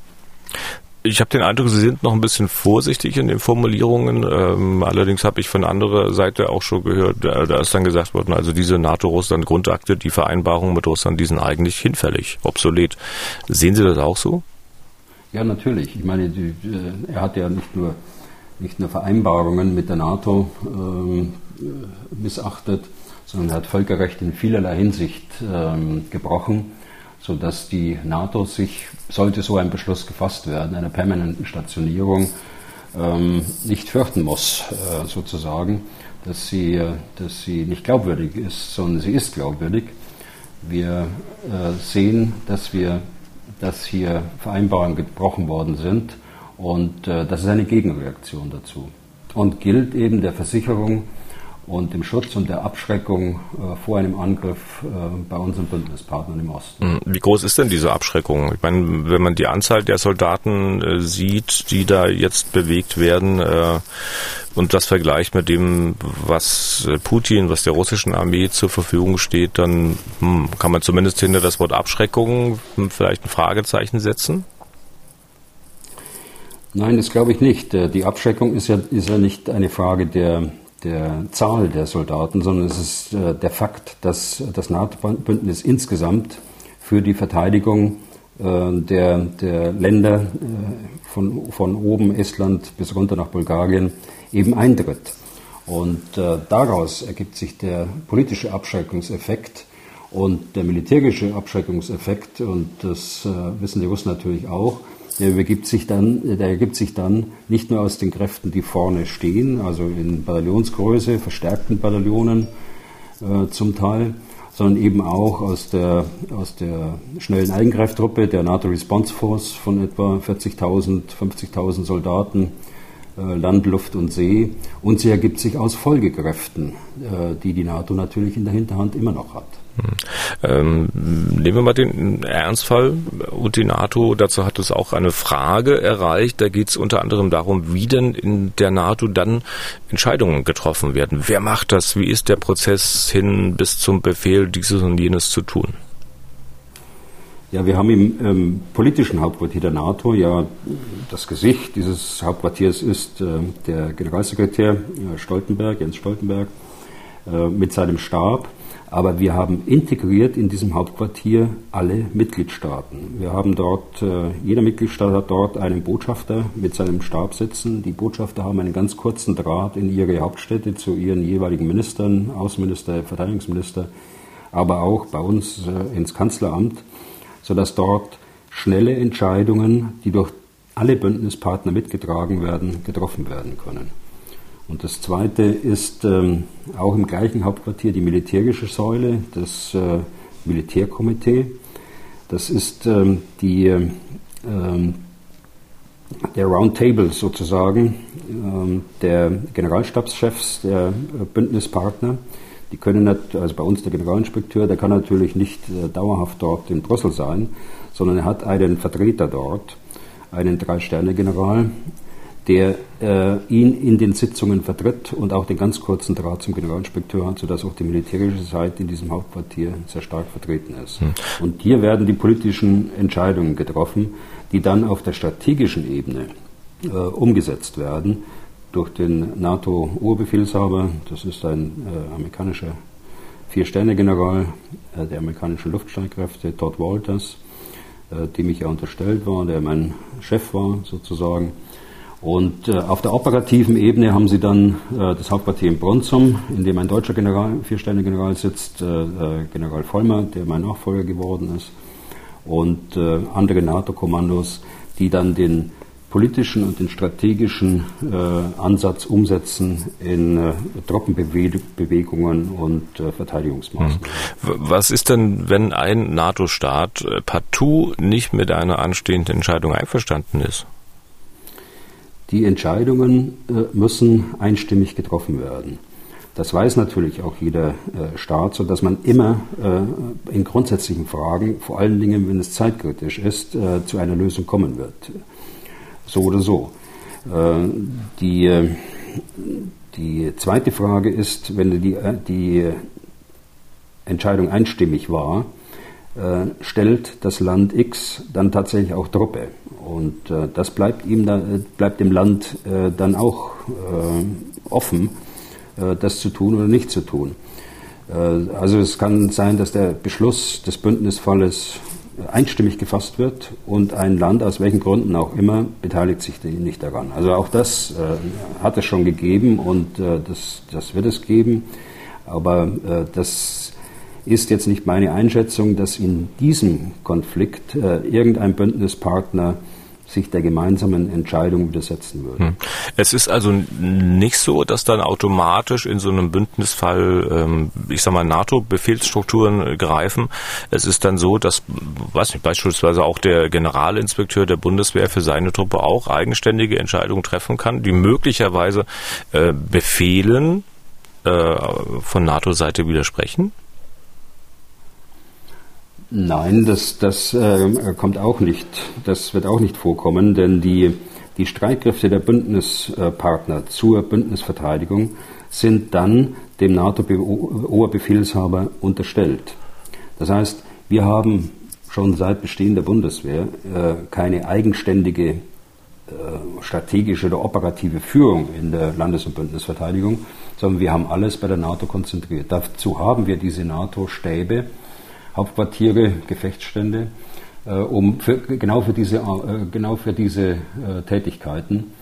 Ich habe den Eindruck, Sie sind noch ein bisschen vorsichtig in den Formulierungen. Ähm, allerdings habe ich von anderer Seite auch schon gehört, da, da ist dann gesagt worden, also diese NATO-Russland-Grundakte, die Vereinbarungen mit Russland, die sind eigentlich hinfällig, obsolet. Sehen Sie das auch so? Ja, natürlich. Ich meine, die, äh, er hat ja nicht nur, nicht nur Vereinbarungen mit der NATO ähm, missachtet, sondern er hat Völkerrecht in vielerlei Hinsicht ähm, gebrochen sodass die NATO sich, sollte so ein Beschluss gefasst werden, einer permanenten Stationierung, ähm, nicht fürchten muss, äh, sozusagen, dass sie, dass sie nicht glaubwürdig ist, sondern sie ist glaubwürdig. Wir äh, sehen, dass, wir, dass hier Vereinbarungen gebrochen worden sind und äh, das ist eine Gegenreaktion dazu. Und gilt eben der Versicherung, und dem Schutz und der Abschreckung äh, vor einem Angriff äh, bei unseren Bündnispartnern im Osten. Hm, wie groß ist denn diese Abschreckung? Ich meine, wenn man die Anzahl der Soldaten äh, sieht, die da jetzt bewegt werden und das vergleicht mit dem, was Putin, was der russischen Armee zur Verfügung steht, dann hm, kann man zumindest hinter das Wort Abschreckung hm, vielleicht ein Fragezeichen setzen? Nein, das glaube ich nicht. Die Abschreckung ist ja, ist ja nicht eine Frage der der Zahl der Soldaten, sondern es ist äh, der Fakt, dass das NATO-Bündnis insgesamt für die Verteidigung äh, der, der Länder äh, von, von oben Estland bis runter nach Bulgarien eben eintritt. Und daraus ergibt sich der politische Abschreckungseffekt. Und der militärische Abschreckungseffekt, und das äh, wissen die Russen natürlich auch, der ergibt, sich dann, der ergibt sich dann nicht nur aus den Kräften, die vorne stehen, also in Bataillonsgröße, verstärkten Bataillonen äh, zum Teil, sondern eben auch aus der, aus der schnellen Eingreiftruppe der NATO Response Force von etwa 40.000, 50.000 Soldaten, Land, Luft und See. Und sie ergibt sich aus Folgekräften, äh, die die NATO natürlich in der Hinterhand immer noch hat. Ähm, nehmen wir mal den Ernstfall und die NATO. Dazu hat es auch eine Frage erreicht. Da geht es unter anderem darum, wie denn in der NATO dann Entscheidungen getroffen werden. Wer macht das? Wie ist der Prozess hin bis zum Befehl, dieses und jenes zu tun? Ja, wir haben im ähm, politischen Hauptquartier der NATO ja das Gesicht dieses Hauptquartiers ist äh, der Generalsekretär äh, Stoltenberg, Jens Stoltenberg, äh, mit seinem Stab. Aber wir haben integriert in diesem Hauptquartier alle Mitgliedstaaten. Wir haben dort, äh, jeder Mitgliedstaat hat dort einen Botschafter mit seinem Stab sitzen. Die Botschafter haben einen ganz kurzen Draht in ihre Hauptstädte zu ihren jeweiligen Ministern, Außenminister, Verteidigungsminister, aber auch bei uns äh, ins Kanzleramt, sodass dort schnelle Entscheidungen, die durch alle Bündnispartner mitgetragen werden, getroffen werden können. Und das Zweite ist ähm, auch im gleichen Hauptquartier die militärische Säule, das äh, Militärkomitee. Das ist ähm, die, ähm, der Roundtable sozusagen ähm, der Generalstabschefs der äh, Bündnispartner. Die können nicht, also bei uns der Generalinspekteur, der kann natürlich nicht äh, dauerhaft dort in Brüssel sein, sondern er hat einen Vertreter dort, einen Drei-Sterne-General, der äh, ihn in den Sitzungen vertritt und auch den ganz kurzen Draht zum Generalinspekteur hat, sodass auch die militärische Seite in diesem Hauptquartier sehr stark vertreten ist. Hm. Und hier werden die politischen Entscheidungen getroffen, die dann auf der strategischen Ebene äh, umgesetzt werden durch den NATO-Oberbefehlshaber, das ist ein äh, amerikanischer Vier-Sterne-General äh, der amerikanischen Luftstreitkräfte, Todd Walters, äh, dem ich ja unterstellt war, der mein Chef war sozusagen. Und äh, auf der operativen Ebene haben sie dann äh, das Hauptquartier in Bronsum, in dem ein deutscher General, Vier-Sterne-General sitzt, äh, General Vollmer, der mein Nachfolger geworden ist, und andere NATO-Kommandos, die dann den politischen und den strategischen äh, Ansatz umsetzen in äh, Truppenbewegungen und äh, Verteidigungsmaßnahmen. Hm. Was ist denn, wenn ein NATO-Staat äh, partout nicht mit einer anstehenden Entscheidung einverstanden ist? Die Entscheidungen äh, müssen einstimmig getroffen werden. Das weiß natürlich auch jeder äh, Staat, sodass man immer in grundsätzlichen Fragen, vor allen Dingen, wenn es zeitkritisch ist, zu einer Lösung kommen wird. So oder so. Die, die zweite Frage ist, wenn die, die Entscheidung einstimmig war, stellt das Land X dann tatsächlich auch Truppe. Und äh, das bleibt ihm bleibt dem Land äh, dann auch äh, offen, äh, das zu tun oder nicht zu tun. Äh, also es kann sein, dass der Beschluss des Bündnisfalles einstimmig gefasst wird und ein Land, aus welchen Gründen auch immer, beteiligt sich nicht daran. Also auch das äh, hat es schon gegeben und das, das wird es geben. Aber das ist jetzt nicht meine Einschätzung, dass in diesem Konflikt irgendein Bündnispartner sich der gemeinsamen Entscheidung widersetzen würde. Hm. Es ist also nicht so, dass dann automatisch in so einem Bündnisfall, ähm, ich sag mal, NATO-Befehlsstrukturen greifen. Es ist dann so, dass, weiß nicht, beispielsweise auch der Generalinspekteur der Bundeswehr für seine Truppe auch eigenständige Entscheidungen treffen kann, die möglicherweise äh, Befehlen äh, von NATO-Seite widersprechen. Nein, das, das äh, kommt auch nicht. Das wird auch nicht vorkommen, denn die, die Streitkräfte der Bündnispartner zur Bündnisverteidigung sind dann dem NATO-Oberbefehlshaber unterstellt. Das heißt, wir haben schon seit Bestehen der Bundeswehr äh, keine eigenständige äh, strategische oder operative Führung in der Landes- und Bündnisverteidigung, sondern wir haben alles bei der NATO konzentriert. Dazu haben wir diese NATO-Stäbe, Hauptquartiere, Gefechtsstände, äh, um für, genau für diese, äh, genau für diese äh, Tätigkeiten.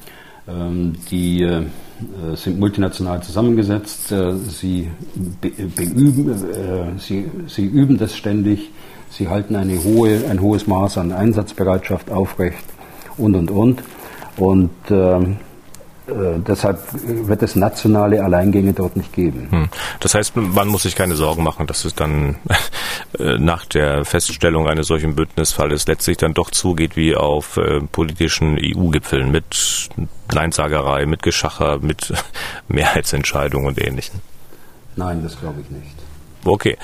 Ähm, die sind multinational zusammengesetzt. Sie beüben, sie, sie üben das ständig. Sie halten eine hohe, ein hohes Maß an Einsatzbereitschaft aufrecht und und und. Und ähm, äh, deshalb wird es nationale Alleingänge dort nicht geben. Hm. Das heißt, man muss sich keine Sorgen machen, dass es dann äh, nach der Feststellung eines solchen Bündnisfalles letztlich dann doch zugeht wie auf äh, politischen EU-Gipfeln mit Neinsagerei, mit Geschacher, mit Mehrheitsentscheidungen und Ähnlichem. Nein, das glaube ich nicht. Okay.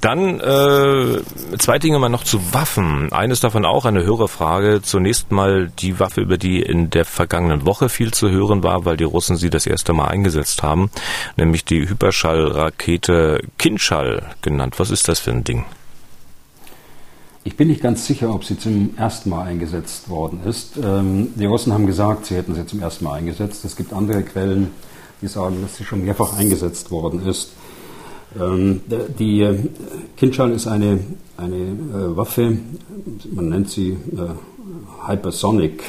Dann äh, zwei Dinge mal noch zu Waffen. Eines davon auch eine höhere Frage. Zunächst mal die Waffe, über die in der vergangenen Woche viel zu hören war, weil die Russen sie das erste Mal eingesetzt haben, nämlich die Hyperschallrakete Kinschall genannt. Was ist das für ein Ding? Ich bin nicht ganz sicher, ob sie zum ersten Mal eingesetzt worden ist. Ähm, die Russen haben gesagt, sie hätten sie zum ersten Mal eingesetzt. Es gibt andere Quellen, die sagen, dass sie schon mehrfach eingesetzt worden ist. Ähm, die äh, ist eine, eine äh, Waffe, man nennt sie äh, Hypersonic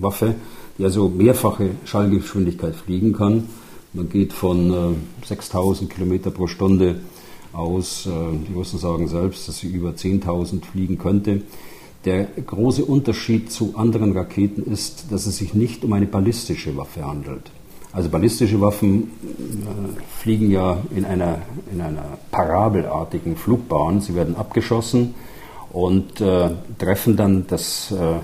Waffe, die also mehrfache Schallgeschwindigkeit fliegen kann. Man geht von 6000 Kilometer pro Stunde aus. Die Russen sagen selbst, dass sie über 10.000 fliegen könnte. Der große Unterschied zu anderen Raketen ist, dass es sich nicht um eine ballistische Waffe handelt. Also ballistische Waffen äh, fliegen ja in einer, in einer parabelartigen Flugbahn. Sie werden abgeschossen und äh, treffen dann das, äh,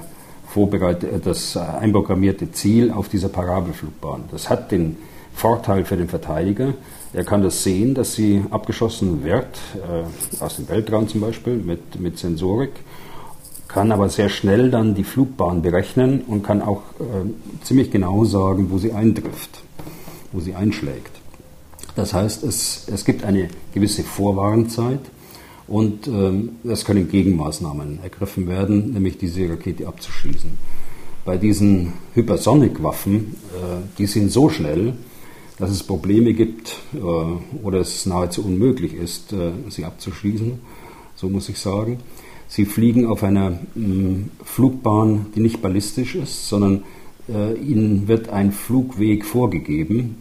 vorbereitete, das einprogrammierte Ziel auf dieser Parabelflugbahn. Das hat den Vorteil für den Verteidiger. Er kann das sehen, dass sie abgeschossen wird, äh, aus dem Weltraum zum Beispiel, mit, mit Sensorik kann aber sehr schnell dann die Flugbahn berechnen und kann auch äh, ziemlich genau sagen, wo sie eintrifft, wo sie einschlägt. Das heißt, es, es gibt eine gewisse Vorwarnzeit und ähm, es können Gegenmaßnahmen ergriffen werden, nämlich diese Rakete abzuschießen. Bei diesen Hypersonic-Waffen, äh, die sind so schnell, dass es Probleme gibt äh, oder es nahezu unmöglich ist, äh, sie abzuschießen, so muss ich sagen. Sie fliegen auf einer mm, Flugbahn, die nicht ballistisch ist, sondern äh, ihnen wird ein Flugweg vorgegeben.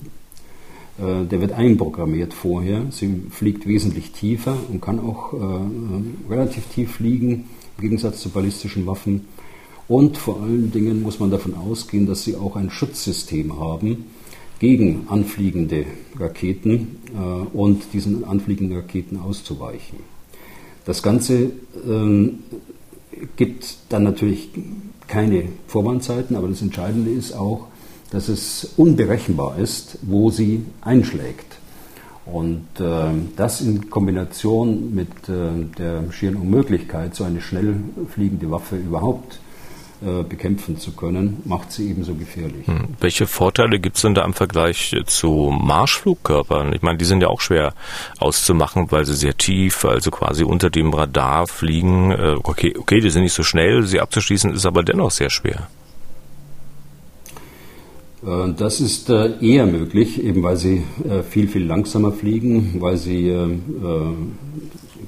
Äh, der wird einprogrammiert vorher. Sie fliegt wesentlich tiefer und kann auch äh, relativ tief fliegen, im Gegensatz zu ballistischen Waffen. Und vor allen Dingen muss man davon ausgehen, dass sie auch ein Schutzsystem haben gegen anfliegende Raketen äh, und diesen anfliegenden Raketen auszuweichen. Das Ganze ähm, gibt dann natürlich keine Vorwarnzeiten, aber das Entscheidende ist auch, dass es unberechenbar ist, wo sie einschlägt. Und äh, das in Kombination mit äh, der schieren Unmöglichkeit, so eine schnell fliegende Waffe überhaupt äh, bekämpfen zu können, macht sie ebenso gefährlich. Hm. Welche Vorteile gibt es denn da im Vergleich zu Marschflugkörpern? Ich meine, die sind ja auch schwer auszumachen, weil sie sehr tief, also quasi unter dem Radar fliegen. Äh, okay, okay, die sind nicht so schnell, sie abzuschließen ist aber dennoch sehr schwer. Äh, das ist eher möglich, eben weil sie viel, viel langsamer fliegen, weil sie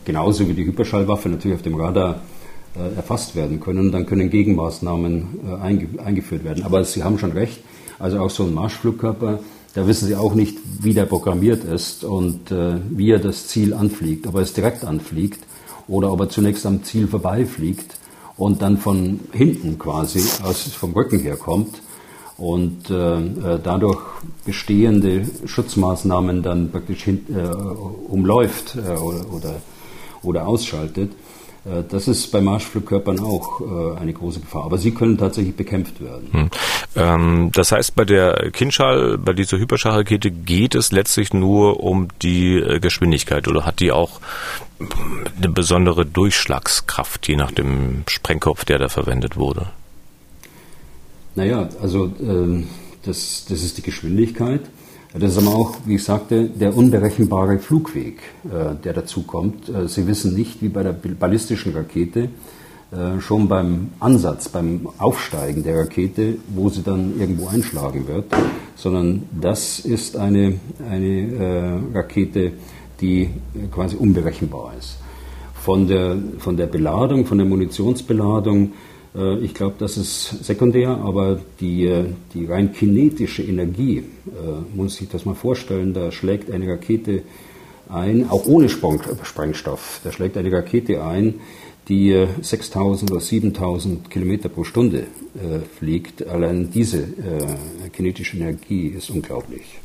genauso wie die Hyperschallwaffe natürlich auf dem Radar äh, erfasst werden können. Dann können Gegenmaßnahmen äh, eingeführt werden. Aber Sie haben schon recht, also auch so ein Marschflugkörper, da wissen Sie auch nicht, wie der programmiert ist und äh, wie er das Ziel anfliegt, ob er es direkt anfliegt oder ob er zunächst am Ziel vorbeifliegt und dann von hinten quasi aus, vom Rücken her kommt und äh, dadurch bestehende Schutzmaßnahmen dann praktisch hin, äh, umläuft äh, oder, oder, oder ausschaltet. Äh, das ist bei Marschflugkörpern auch äh, eine große Gefahr. Aber sie können tatsächlich bekämpft werden. Hm. Ähm, das heißt, bei der Kinschall, bei dieser Hyperschallrakete geht es letztlich nur um die äh, Geschwindigkeit oder hat die auch eine besondere Durchschlagskraft, je nach dem Sprengkopf, der da verwendet wurde? Naja, also ähm, das, das ist die Geschwindigkeit. Das ist aber auch, wie ich sagte, der unberechenbare Flugweg, äh, der dazu kommt. Äh, Sie wissen nicht, wie bei der ballistischen Rakete, äh, schon beim Ansatz, beim Aufsteigen der Rakete, wo sie dann irgendwo einschlagen wird, sondern das ist eine, eine Rakete, die quasi unberechenbar ist. Von der, von der Beladung, von der Munitionsbeladung Äh, ich glaube, das ist sekundär, aber die, äh, die rein kinetische Energie, äh, muss sich das mal vorstellen, da schlägt eine Rakete ein, auch ohne Sprengstoff, da schlägt eine Rakete ein, die 6000 oder 7000 Kilometer pro Stunde fliegt. Allein diese kinetische Energie ist unglaublich.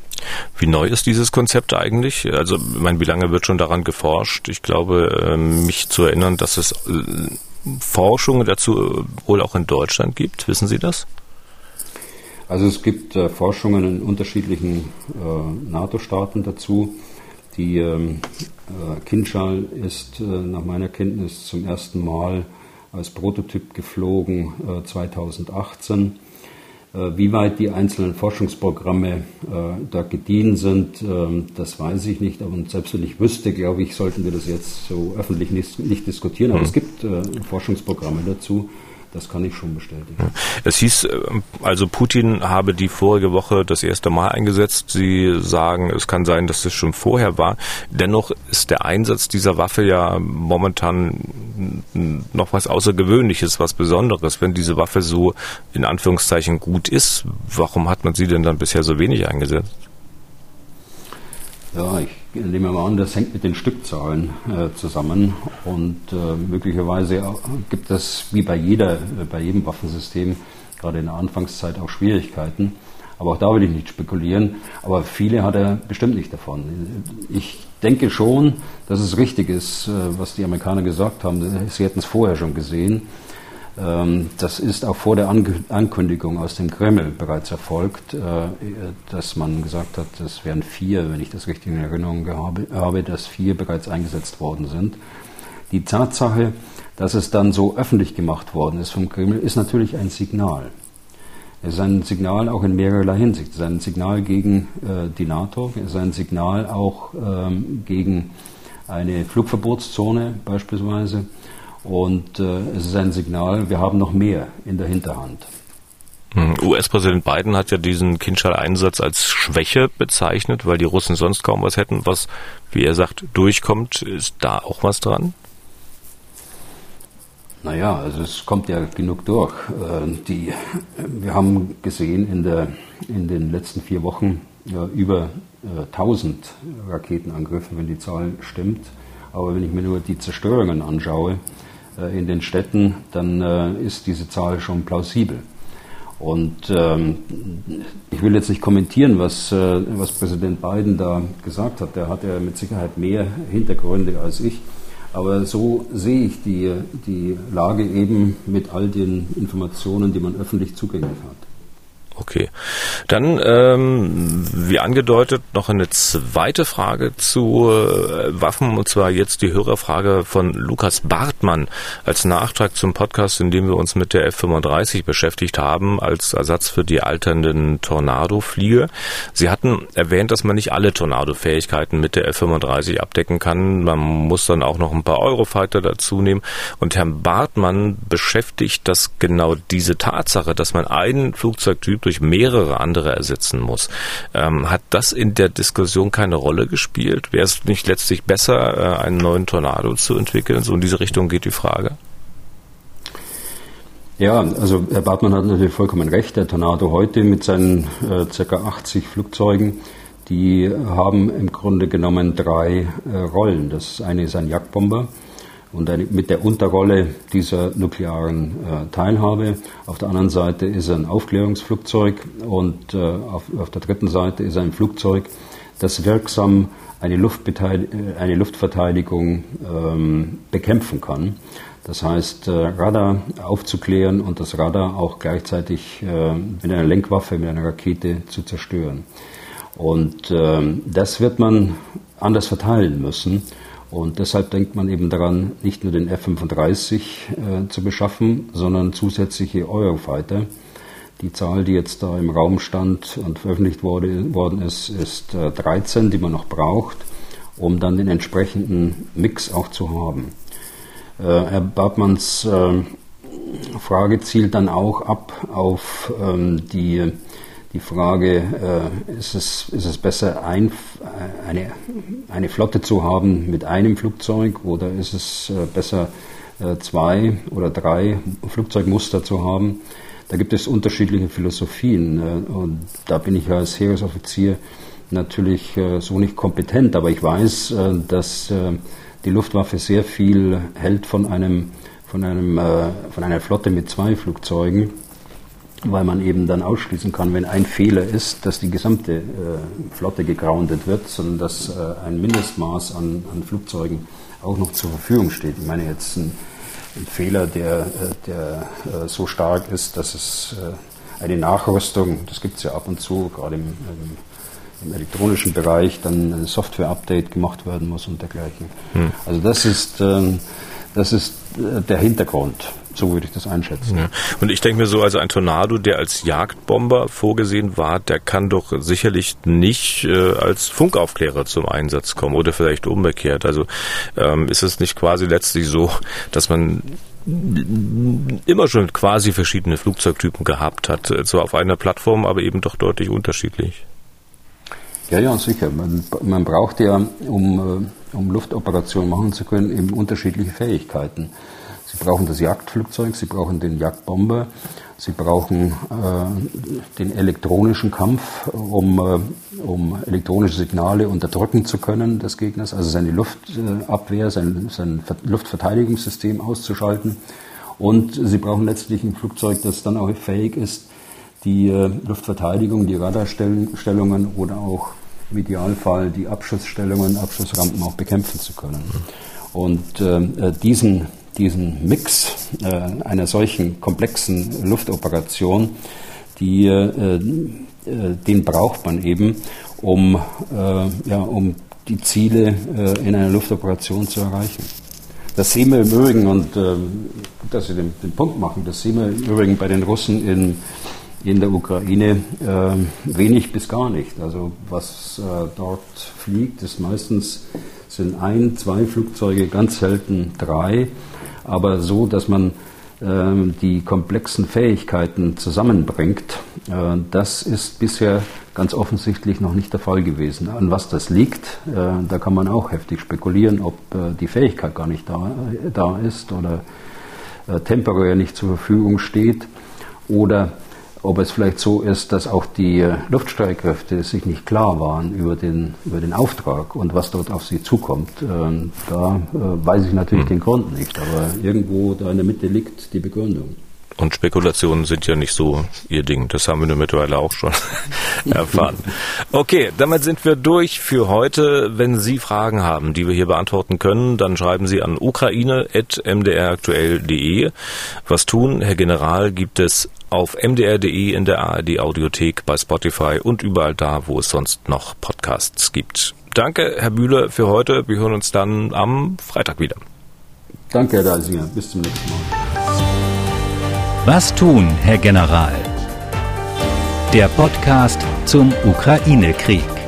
Wie neu ist dieses Konzept eigentlich? Also, ich wie lange wird schon daran geforscht? Ich glaube, mich zu erinnern, dass es Forschung dazu wohl auch in Deutschland gibt? Wissen Sie das? Also es gibt äh, Forschungen in unterschiedlichen äh, NATO-Staaten dazu. Die ähm, äh, Kinschall ist äh, nach meiner Kenntnis zum ersten Mal als Prototyp geflogen 2018. Äh, äh, wie weit die einzelnen Forschungsprogramme äh, da gediehen sind, ähm, das weiß ich nicht. Aber selbst wenn ich wüsste, glaube ich, sollten wir das jetzt so öffentlich nicht, nicht diskutieren. Aber mhm. es gibt äh, Forschungsprogramme dazu. Das kann ich schon bestätigen. Es hieß, also Putin habe die vorige Woche das erste Mal eingesetzt. Sie sagen, es kann sein, dass es schon vorher war. Dennoch ist der Einsatz dieser Waffe ja momentan noch was Außergewöhnliches, was Besonderes. Wenn diese Waffe so in Anführungszeichen gut ist, warum hat man sie denn dann bisher so wenig eingesetzt? Ja, ich nehme mal an, das hängt mit den Stückzahlen äh, zusammen und äh, möglicherweise gibt es wie bei jeder, äh, bei jedem Waffensystem gerade in der Anfangszeit auch Schwierigkeiten. Aber auch da will ich nicht spekulieren. Aber viele hat er bestimmt nicht davon. Ich denke schon, dass es richtig ist, äh, was die Amerikaner gesagt haben. Sie hätten es vorher schon gesehen das ist auch vor der Ankündigung aus dem Kreml bereits erfolgt, äh, dass man gesagt hat, es wären vier, wenn ich das richtig in Erinnerung habe, dass vier bereits eingesetzt worden sind. Die Tatsache, dass es dann so öffentlich gemacht worden ist vom Kreml, ist natürlich ein Signal. Es ist ein Signal auch in mehrerlei Hinsicht. Es ist ein Signal gegen äh, die NATO, es ist ein Signal auch ähm, gegen eine Flugverbotszone beispielsweise. Und äh, es ist ein Signal, wir haben noch mehr in der Hinterhand. Hm, US-Präsident Biden hat ja diesen Kinschall-Einsatz als Schwäche bezeichnet, weil die Russen sonst kaum was hätten. Was, wie er sagt, durchkommt, ist da auch was dran? Naja, also es kommt ja genug durch. Äh, die, wir haben gesehen in, der, in den letzten vier Wochen ja, über äh, 1000 Raketenangriffe, wenn die Zahl stimmt. Aber wenn ich mir nur die Zerstörungen anschaue, äh, in den Städten, dann äh, ist diese Zahl schon plausibel. Und ähm, ich will jetzt nicht kommentieren, was, äh, was Präsident Biden da gesagt hat. Der hat ja mit Sicherheit mehr Hintergründe als ich. Aber so sehe ich die, die Lage eben mit all den Informationen, die man öffentlich zugänglich hat. Okay. Dann, ähm, wie angedeutet, noch eine zweite Frage zu äh, Waffen, und zwar jetzt die Hörerfrage von Lukas Bartmann als Nachtrag zum Podcast, in dem wir uns mit der F-35 beschäftigt haben, als Ersatz für die alternden Tornado-Flieger. Sie hatten erwähnt, dass man nicht alle Tornado-Fähigkeiten mit der F-35 abdecken kann. Man muss dann auch noch ein paar Eurofighter dazu nehmen. Und Herrn Bartmann beschäftigt das genau diese Tatsache, dass man einen Flugzeugtyp durch mehrere andere ersetzen muss. Ähm, hat das in der Diskussion keine Rolle gespielt? Wäre es nicht letztlich besser, äh, einen neuen Tornado zu entwickeln? So in diese Richtung geht die Frage. Ja, also Herr Bartmann hat natürlich vollkommen recht. Der Tornado heute mit seinen äh, ca. 80 Flugzeugen, die haben im Grunde genommen drei äh, Rollen. Das eine ist ein Jagdbomber, und mit der Unterrolle dieser nuklearen äh, Teilhabe. Auf der anderen Seite ist ein Aufklärungsflugzeug und äh, auf, auf, der dritten Seite ist ein Flugzeug, das wirksam eine, äh, eine Luftverteidigung ähm, bekämpfen kann. Das heißt, äh, Radar aufzuklären und das Radar auch gleichzeitig äh, mit einer Lenkwaffe, mit einer Rakete zu zerstören. Und ähm, das wird man anders verteilen müssen. Und deshalb denkt man eben daran, nicht nur den F-35 äh, zu beschaffen, sondern zusätzliche Eurofighter. Die Zahl, die jetzt da im Raum stand und veröffentlicht wurde, worden ist, ist äh, 13, die man noch braucht, um dann den entsprechenden Mix auch zu haben. Äh, Herr Bartmanns äh, Frage zielt dann auch ab auf ähm, die die Frage, äh, ist, es, ist es besser, ein, eine, eine Flotte zu haben mit einem Flugzeug oder ist es äh, besser, äh, zwei oder drei Flugzeugmuster zu haben. Da gibt es unterschiedliche Philosophien äh, und da bin ich als Heeresoffizier natürlich äh, so nicht kompetent, aber ich weiß, äh, dass äh, die Luftwaffe sehr viel hält von einem von einem äh, von einer Flotte mit zwei Flugzeugen weil man eben dann ausschließen kann, wenn ein Fehler ist, dass die gesamte äh, Flotte gegroundet wird, sondern dass äh, ein Mindestmaß an, an, Flugzeugen auch noch zur Verfügung steht. Ich meine jetzt ein, ein Fehler, der, äh, der äh, so stark ist, dass es äh, eine Nachrüstung, das gibt es ja ab und zu, gerade im, im, im elektronischen Bereich, dann ein Software-Update gemacht werden muss und dergleichen. Hm. Also das ist, ähm, das ist äh, der Hintergrund. So würde ich das einschätzen. Ja. Und ich denke mir so, also ein Tornado, der als Jagdbomber vorgesehen war, der kann doch sicherlich nicht äh, als Funkaufklärer zum Einsatz kommen oder vielleicht umgekehrt. Also ähm, ist es nicht quasi letztlich so, dass man immer schon quasi verschiedene Flugzeugtypen gehabt hat, äh, zwar auf einer Plattform, aber eben doch deutlich unterschiedlich. Ja, ja, sicher. Man, man braucht ja, um, äh, um Luftoperationen machen zu können, eben unterschiedliche Fähigkeiten. Sie brauchen das Jagdflugzeug, Sie brauchen den Jagdbomber, Sie brauchen äh, den elektronischen Kampf, um, äh, um elektronische Signale unterdrücken zu können des Gegners, also seine Luftabwehr, sein, sein Luftverteidigungssystem auszuschalten. Und Sie brauchen letztlich ein Flugzeug, das dann auch fähig ist, die äh, Luftverteidigung, die Radarstellungen oder auch im Idealfall die Abschussstellungen, Abschussrampen auch bekämpfen zu können. Und äh, diesen diesen Mix äh, einer solchen komplexen Luftoperation, die, äh, äh, den braucht man eben, um, äh, ja, um die Ziele äh, in einer Luftoperation zu erreichen. Das sehen wir im Übrigen, und äh, dass Sie den, den, Punkt machen, das sehen wir im Übrigen bei den Russen in, in der Ukraine äh, wenig bis gar nicht. Also was äh, dort fliegt, ist meistens sind ein, zwei Flugzeuge, ganz selten drei aber so, dass man ähm, die komplexen Fähigkeiten zusammenbringt, äh, das ist bisher ganz offensichtlich noch nicht der Fall gewesen. An was das liegt, äh, da kann man auch heftig spekulieren, ob äh, die Fähigkeit gar nicht da, da ist oder temporär nicht zur Verfügung steht oder ob es vielleicht so ist, dass auch die äh, Luftstreitkräfte sich nicht klar waren über den, über den Auftrag und was dort auf sie zukommt. Ähm, da äh, weiß ich natürlich hm. den Grund nicht, aber irgendwo da in der Mitte liegt die Begründung. Und Spekulationen sind ja nicht so ihr Ding. Das haben wir nur mittlerweile auch schon erfahren. Okay, damit sind wir durch für heute. Wenn Sie Fragen haben, die wir hier beantworten können, dann schreiben Sie an ukraine.mdraktuell.de. Was tun, Herr General, gibt es auf mdr.de in der ARD Audiothek, bei Spotify und überall da, wo es sonst noch Podcasts gibt. Danke, Herr Bühler, für heute. Wir hören uns dann am Freitag wieder. Danke, Herr Dalsinger. Bis zum nächsten Mal. Was tun, Herr General? Der Podcast zum Ukraine-Krieg.